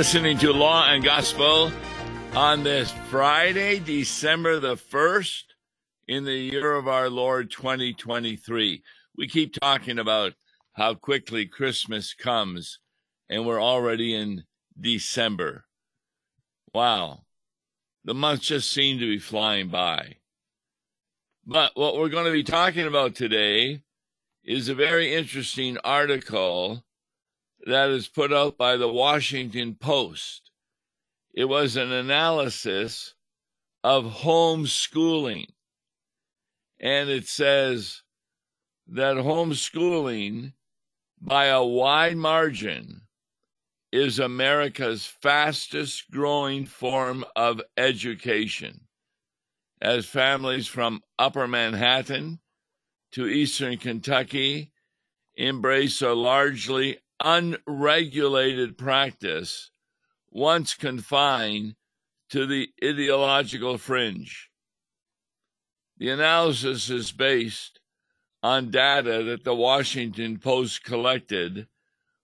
Listening to Law and Gospel on this Friday, December the 1st, in the year of our Lord 2023. We keep talking about how quickly Christmas comes, and we're already in December. Wow. The months just seem to be flying by. But what we're going to be talking about today is a very interesting article that is put out by the Washington Post. It was an analysis of homeschooling. And it says that homeschooling, by a wide margin, is America's fastest growing form of education. As families from Upper Manhattan to Eastern Kentucky embrace a largely unregulated practice once confined to the ideological fringe. The analysis is based on data that the Washington Post collected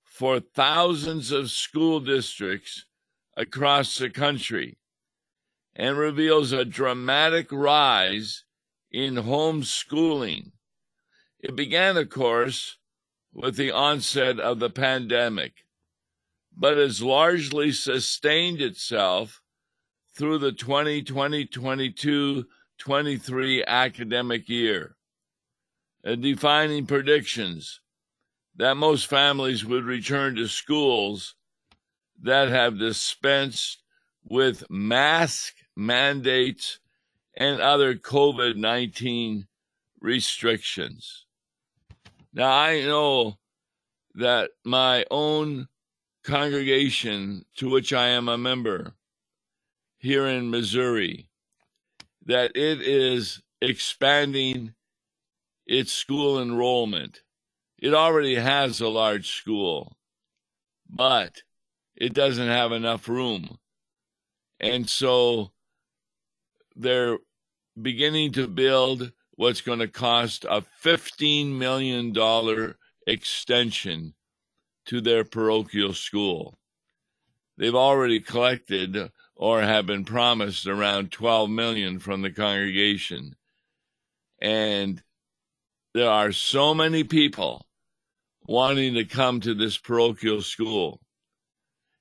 for thousands of school districts across the country and reveals a dramatic rise in homeschooling. It began, of course, with the onset of the pandemic, but has largely sustained itself through the 2020 22 23 academic year, and defining predictions that most families would return to schools that have dispensed with mask mandates and other COVID 19 restrictions. Now, I know that my own congregation, to which I am a member here in Missouri, that it is expanding its school enrollment. It already has a large school, but it doesn't have enough room. And so they're beginning to build what's going to cost a $15 million extension to their parochial school. They've already collected or have been promised around 12 million from the congregation. And there are so many people wanting to come to this parochial school.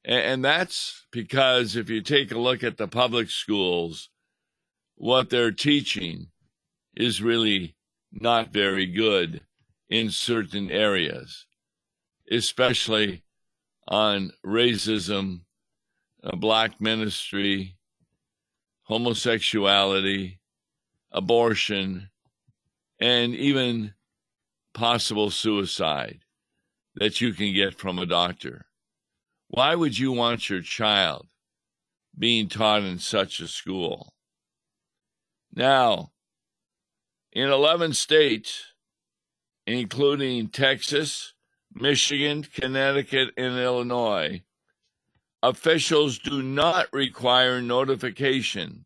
And that's because if you take a look at the public schools, what they're teaching is really not very good in certain areas, especially on racism, uh, black ministry, homosexuality, abortion, and even possible suicide that you can get from a doctor. Why would you want your child being taught in such a school? Now, in 11 states, including Texas, Michigan, Connecticut, and Illinois, officials do not require notification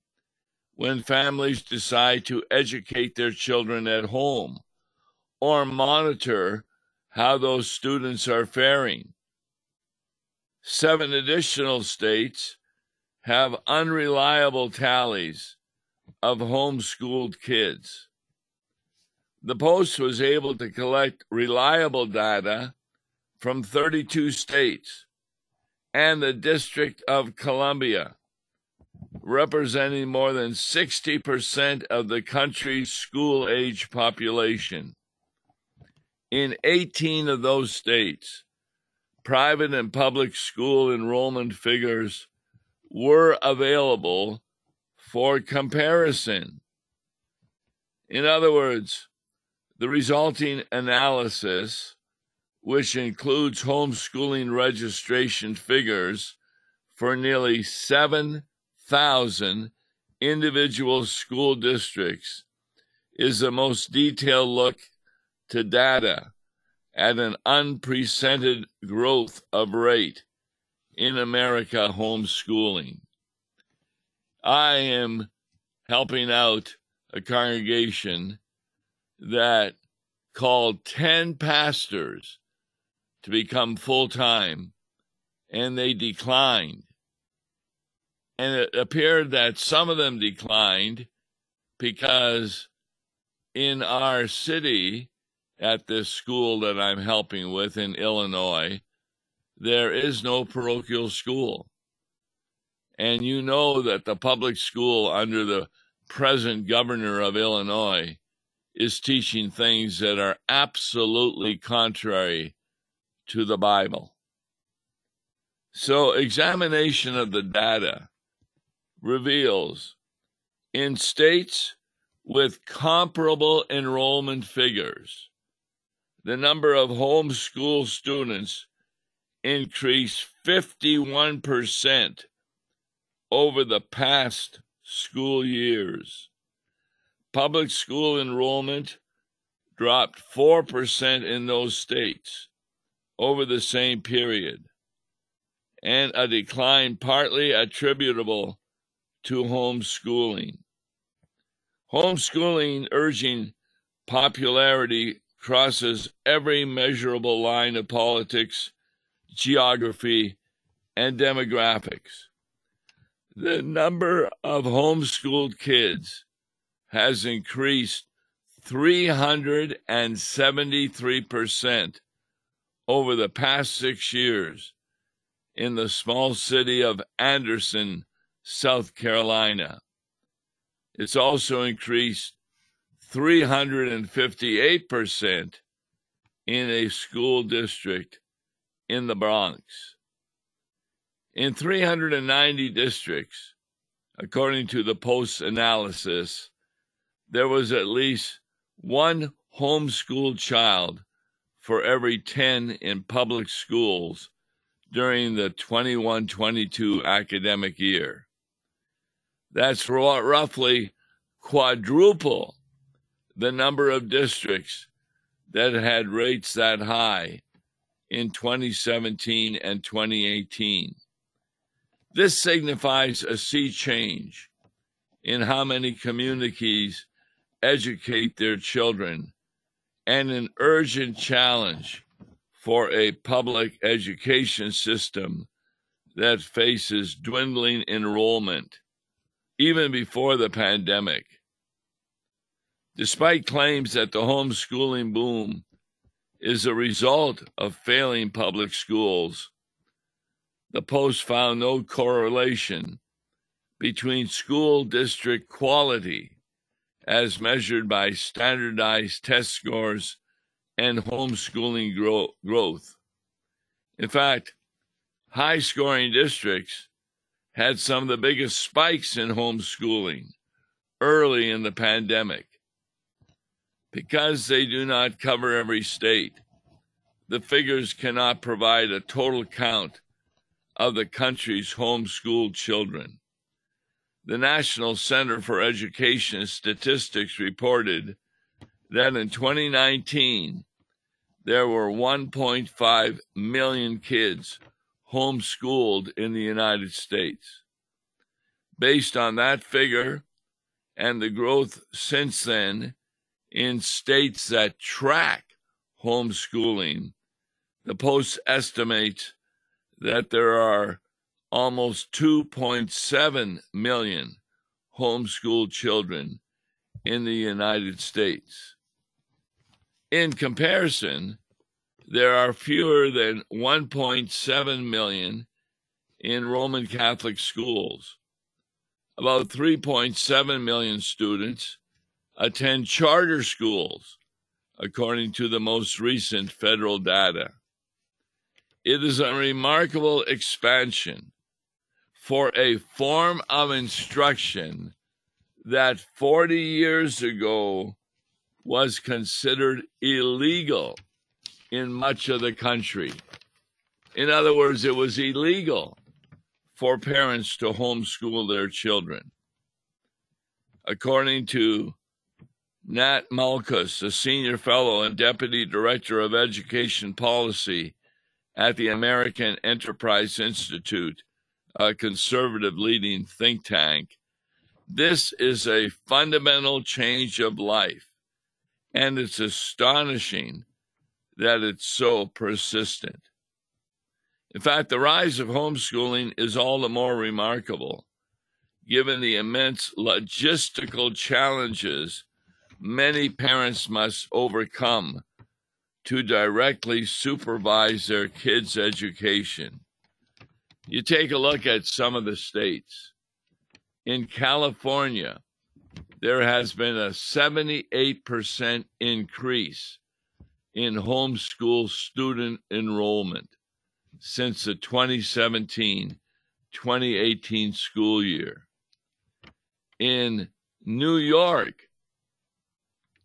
when families decide to educate their children at home or monitor how those students are faring. Seven additional states have unreliable tallies of homeschooled kids the Post was able to collect reliable data from 32 states and the District of Columbia, representing more than 60% of the country's school age population. In 18 of those states, private and public school enrollment figures were available for comparison. In other words, the resulting analysis, which includes homeschooling registration figures for nearly 7,000 individual school districts, is the most detailed look to data at an unprecedented growth of rate in America homeschooling. I am helping out a congregation that called 10 pastors to become full time and they declined. And it appeared that some of them declined because in our city, at this school that I'm helping with in Illinois, there is no parochial school. And you know that the public school under the present governor of Illinois is teaching things that are absolutely contrary to the Bible. So, examination of the data reveals in states with comparable enrollment figures, the number of homeschool students increased 51% over the past school years. Public school enrollment dropped 4% in those states over the same period, and a decline partly attributable to homeschooling. Homeschooling urging popularity crosses every measurable line of politics, geography, and demographics. The number of homeschooled kids has increased 373% over the past six years in the small city of Anderson, South Carolina. It's also increased 358% in a school district in the Bronx. In 390 districts, according to the Post analysis, there was at least one homeschooled child for every 10 in public schools during the 21 22 academic year. That's roughly quadruple the number of districts that had rates that high in 2017 and 2018. This signifies a sea change in how many communities educate their children and an urgent challenge for a public education system that faces dwindling enrollment even before the pandemic. Despite claims that the homeschooling boom is a result of failing public schools, the Post found no correlation between school district quality as measured by standardized test scores and homeschooling grow- growth. In fact, high scoring districts had some of the biggest spikes in homeschooling early in the pandemic. Because they do not cover every state, the figures cannot provide a total count of the country's homeschooled children. The National Center for Education Statistics reported that in 2019, there were 1.5 million kids homeschooled in the United States. Based on that figure and the growth since then in states that track homeschooling, the Post estimates that there are almost 2.7 million homeschooled children in the United States. In comparison, there are fewer than 1.7 million in Roman Catholic schools. About 3.7 million students attend charter schools, according to the most recent federal data. It is a remarkable expansion for a form of instruction that 40 years ago was considered illegal in much of the country. In other words, it was illegal for parents to homeschool their children. According to Nat Malkus, a senior fellow and deputy director of education policy at the American Enterprise Institute, a conservative leading think tank, this is a fundamental change of life, and it's astonishing that it's so persistent. In fact, the rise of homeschooling is all the more remarkable given the immense logistical challenges many parents must overcome to directly supervise their kids' education. You take a look at some of the states. In California, there has been a 78% increase in homeschool student enrollment since the 2017 2018 school year. In New York,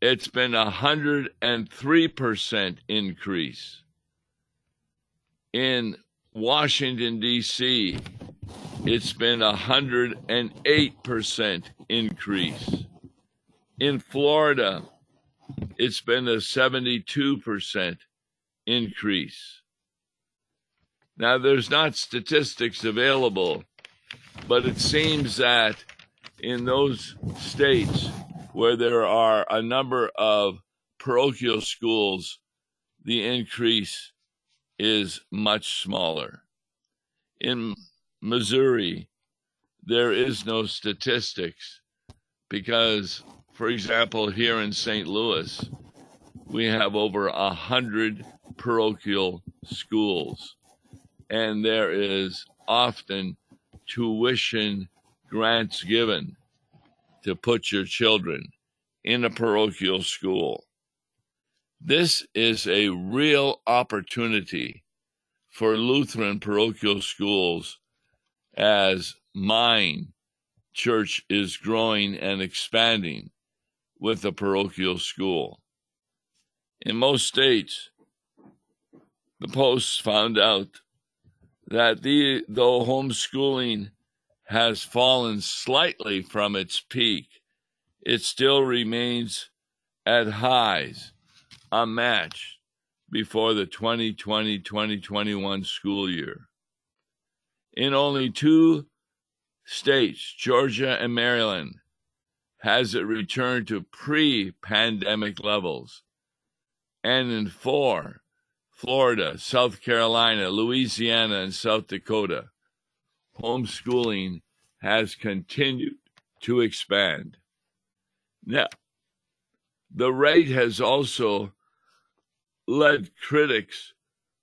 it's been a 103% increase. In Washington, D.C., it's been a 108% increase. In Florida, it's been a 72% increase. Now, there's not statistics available, but it seems that in those states where there are a number of parochial schools, the increase is much smaller. In Missouri, there is no statistics because, for example, here in St. Louis, we have over a hundred parochial schools, and there is often tuition grants given to put your children in a parochial school. This is a real opportunity for Lutheran parochial schools as mine church is growing and expanding with a parochial school. In most states, the Post found out that the, though homeschooling has fallen slightly from its peak, it still remains at highs unmatched before the 2020 2021 school year. In only two states, Georgia and Maryland, has it returned to pre pandemic levels. And in four, Florida, South Carolina, Louisiana, and South Dakota, homeschooling has continued to expand. Now, the rate has also led critics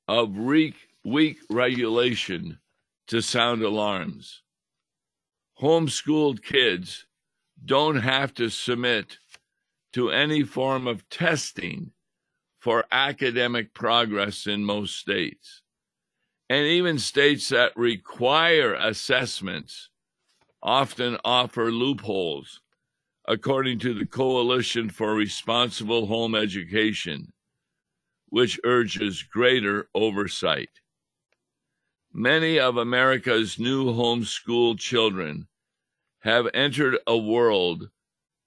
of weak, weak regulation to sound alarms. Homeschooled kids don't have to submit to any form of testing for academic progress in most states. And even states that require assessments often offer loopholes, according to the Coalition for Responsible Home Education, which urges greater oversight. Many of America's new homeschool children have entered a world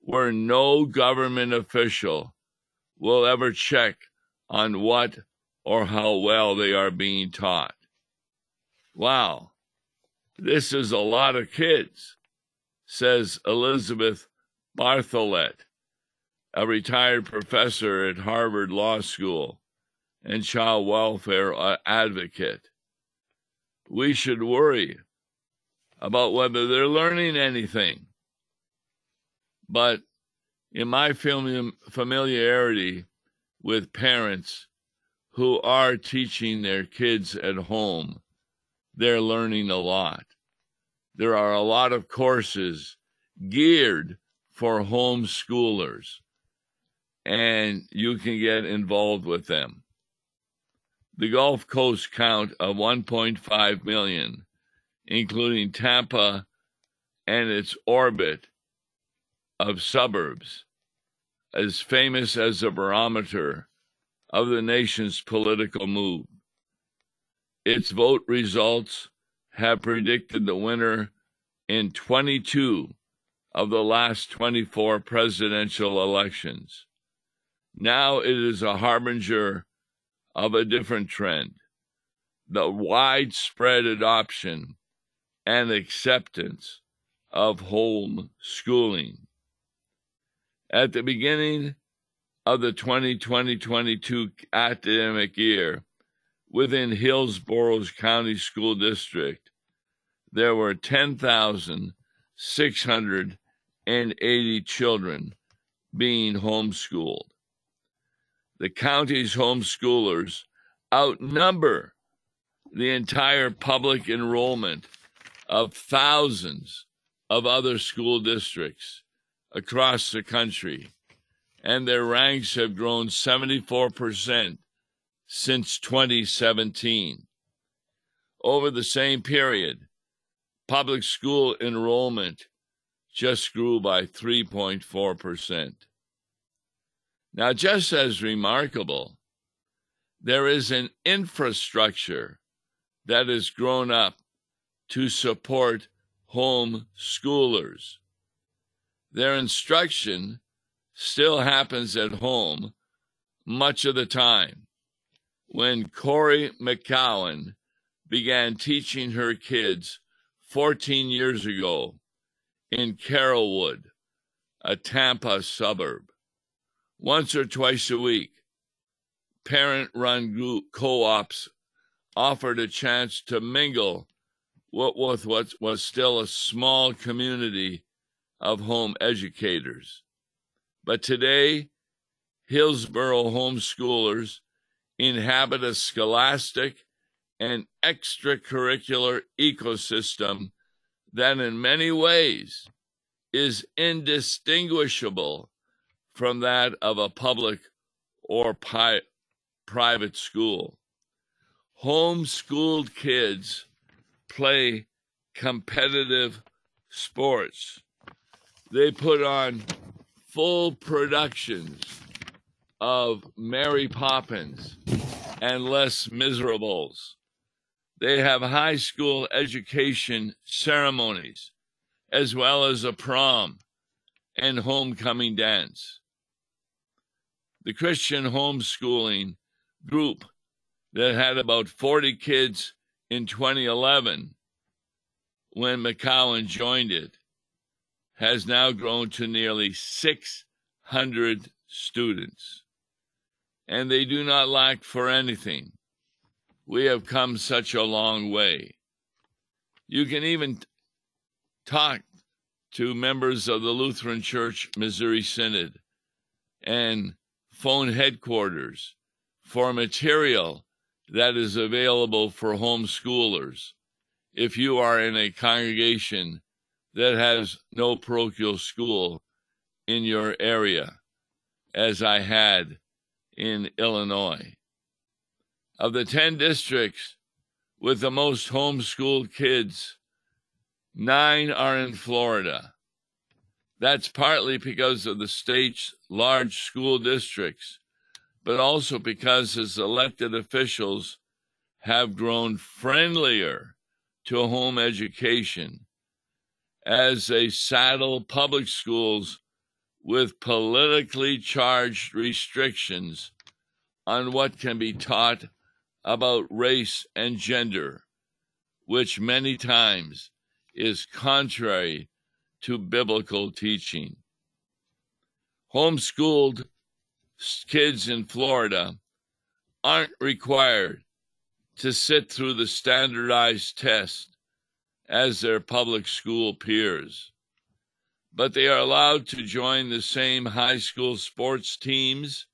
where no government official will ever check on what or how well they are being taught. Wow, this is a lot of kids, says Elizabeth Bartholet, a retired professor at Harvard Law School and child welfare uh, advocate. We should worry about whether they're learning anything. But in my familiarity with parents who are teaching their kids at home, they're learning a lot. There are a lot of courses geared for homeschoolers, and you can get involved with them. The Gulf Coast count of 1.5 million, including Tampa and its orbit of suburbs, as famous as a barometer of the nation's political mood. Its vote results have predicted the winner in 22 of the last 24 presidential elections. Now it is a harbinger of a different trend the widespread adoption and acceptance of home schooling. At the beginning of the 2020 22 academic year, within Hillsborough County School District, there were 10,680 children being homeschooled. The county's homeschoolers outnumber the entire public enrollment of thousands of other school districts across the country, and their ranks have grown 74% since 2017. Over the same period, public school enrollment just grew by 3.4%. Now, just as remarkable, there is an infrastructure that has grown up to support home schoolers. Their instruction still happens at home much of the time. When Corey McCowan began teaching her kids 14 years ago in Carrollwood, a Tampa suburb, once or twice a week, parent run co ops offered a chance to mingle with what was still a small community of home educators. But today, Hillsborough homeschoolers inhabit a scholastic and extracurricular ecosystem that, in many ways, is indistinguishable from that of a public or pi- private school. Homeschooled kids play competitive sports. They put on full productions of Mary Poppins and Les Miserables. They have high school education ceremonies, as well as a prom and homecoming dance the Christian homeschooling group that had about 40 kids in 2011 when McCowan joined it has now grown to nearly 600 students. And they do not lack for anything. We have come such a long way. You can even talk to members of the Lutheran Church Missouri Synod and phone headquarters for material that is available for homeschoolers if you are in a congregation that has no parochial school in your area, as I had in Illinois. Of the 10 districts with the most homeschooled kids, nine are in Florida. That's partly because of the state's large school districts, but also because his elected officials have grown friendlier to home education as they saddle public schools with politically charged restrictions on what can be taught about race and gender, which many times is contrary to biblical teaching. Homeschooled kids in Florida aren't required to sit through the standardized test as their public school peers, but they are allowed to join the same high school sports teams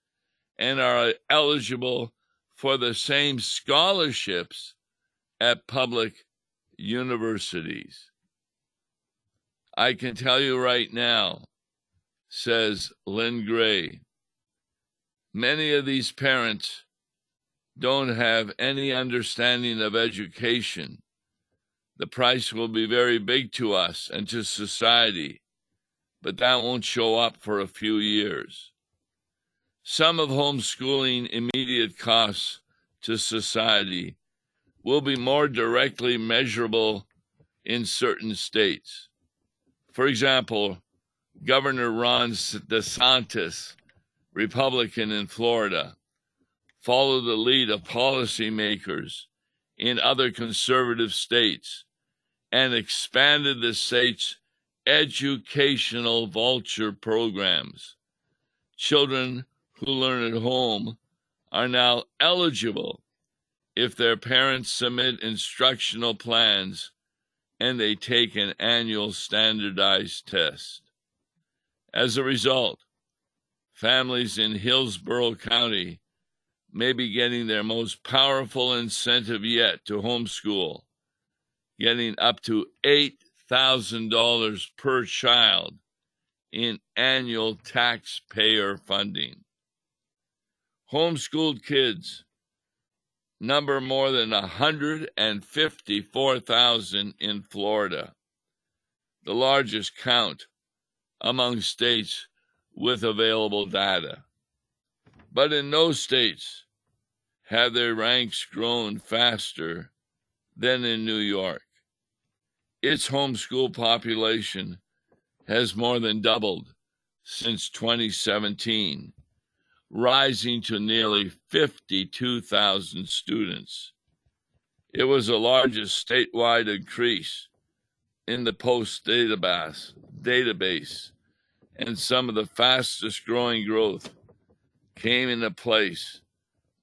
and are eligible for the same scholarships at public universities. I can tell you right now, says Lynn Gray, many of these parents don't have any understanding of education. The price will be very big to us and to society, but that won't show up for a few years. Some of homeschooling immediate costs to society will be more directly measurable in certain states. For example, Governor Ron DeSantis, Republican in Florida, followed the lead of policymakers in other conservative states and expanded the state's educational vulture programs. Children who learn at home are now eligible if their parents submit instructional plans and they take an annual standardized test. As a result, families in Hillsborough County may be getting their most powerful incentive yet to homeschool, getting up to $8,000 per child in annual taxpayer funding. Homeschooled kids number more than 154,000 in Florida, the largest count among states with available data. But in no states have their ranks grown faster than in New York. Its homeschool population has more than doubled since 2017 rising to nearly 52,000 students. It was the largest statewide increase in the post database, database, and some of the fastest growing growth came into place,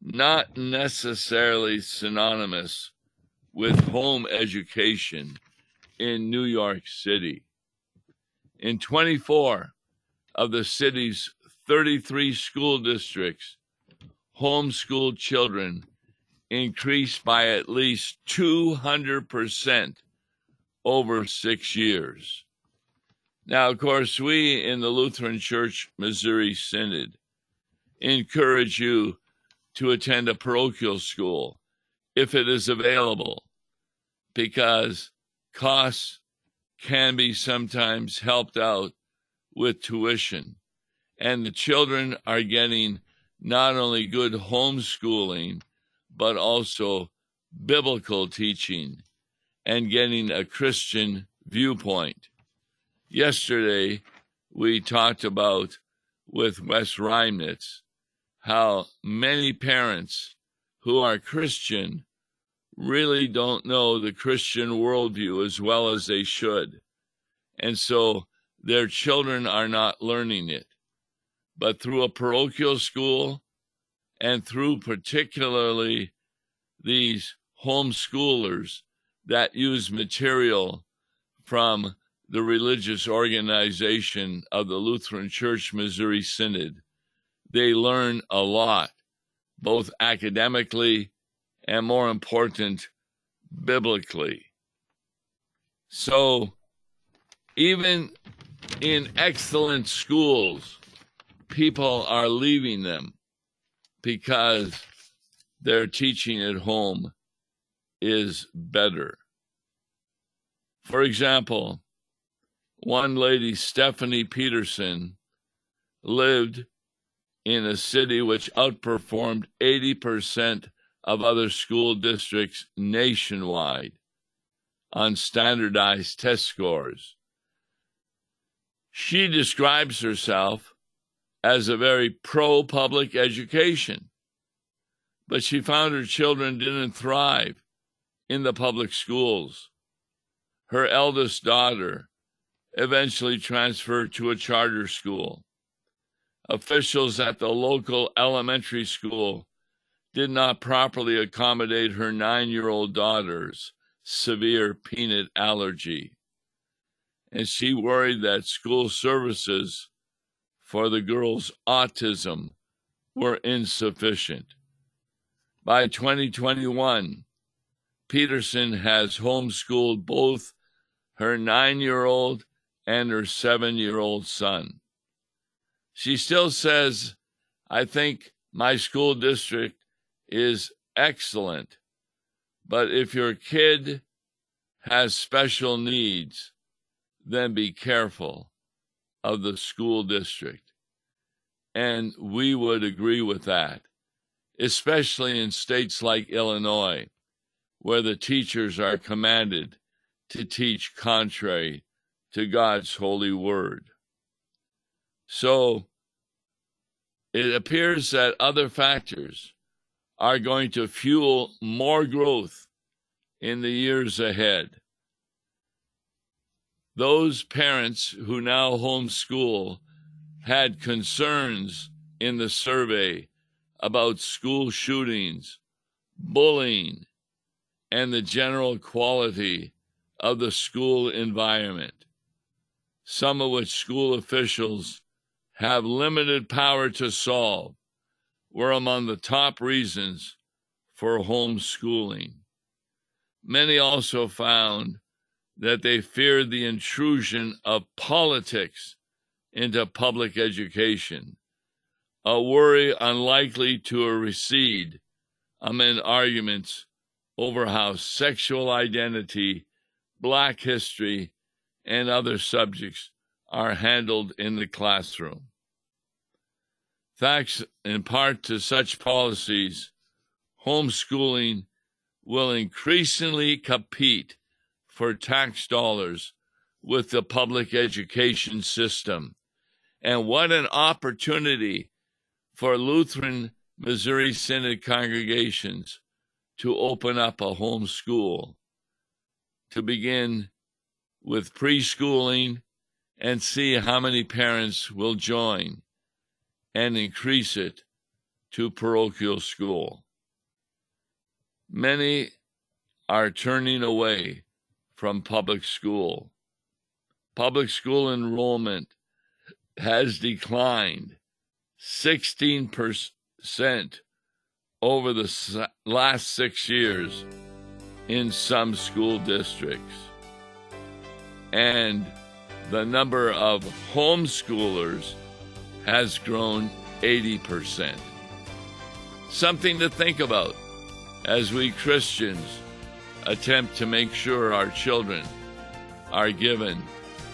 not necessarily synonymous with home education in New York City. In 24 of the city's 33 school districts, homeschooled children increased by at least 200% over six years. Now, of course, we in the Lutheran Church Missouri Synod encourage you to attend a parochial school if it is available, because costs can be sometimes helped out with tuition and the children are getting not only good homeschooling, but also biblical teaching and getting a Christian viewpoint. Yesterday, we talked about with Wes Reimnitz how many parents who are Christian really don't know the Christian worldview as well as they should. And so their children are not learning it but through a parochial school and through particularly these homeschoolers that use material from the religious organization of the Lutheran Church Missouri Synod. They learn a lot, both academically and more important, biblically. So, even in excellent schools, people are leaving them because their teaching at home is better. For example, one lady, Stephanie Peterson, lived in a city which outperformed 80% of other school districts nationwide on standardized test scores. She describes herself as a very pro public education. But she found her children didn't thrive in the public schools. Her eldest daughter eventually transferred to a charter school. Officials at the local elementary school did not properly accommodate her nine year old daughter's severe peanut allergy. And she worried that school services for the girl's autism were insufficient. By 2021, Peterson has homeschooled both her nine year old and her seven year old son. She still says, I think my school district is excellent, but if your kid has special needs, then be careful of the school district. And we would agree with that, especially in states like Illinois, where the teachers are commanded to teach contrary to God's holy word. So it appears that other factors are going to fuel more growth in the years ahead those parents who now homeschool had concerns in the survey about school shootings, bullying, and the general quality of the school environment, some of which school officials have limited power to solve, were among the top reasons for homeschooling. Many also found that they feared the intrusion of politics into public education, a worry unlikely to recede amid arguments over how sexual identity, black history, and other subjects are handled in the classroom. Thanks in part to such policies, homeschooling will increasingly compete for tax dollars with the public education system. And what an opportunity for Lutheran Missouri Synod congregations to open up a home school, to begin with preschooling and see how many parents will join and increase it to parochial school. Many are turning away from public school. Public school enrollment has declined 16% over the last six years in some school districts. And the number of homeschoolers has grown 80%. Something to think about as we Christians attempt to make sure our children are given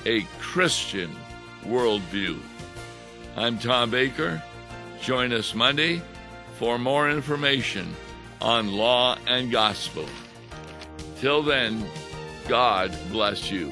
a Christian worldview. I'm Tom Baker. Join us Monday for more information on law and gospel. Till then, God bless you.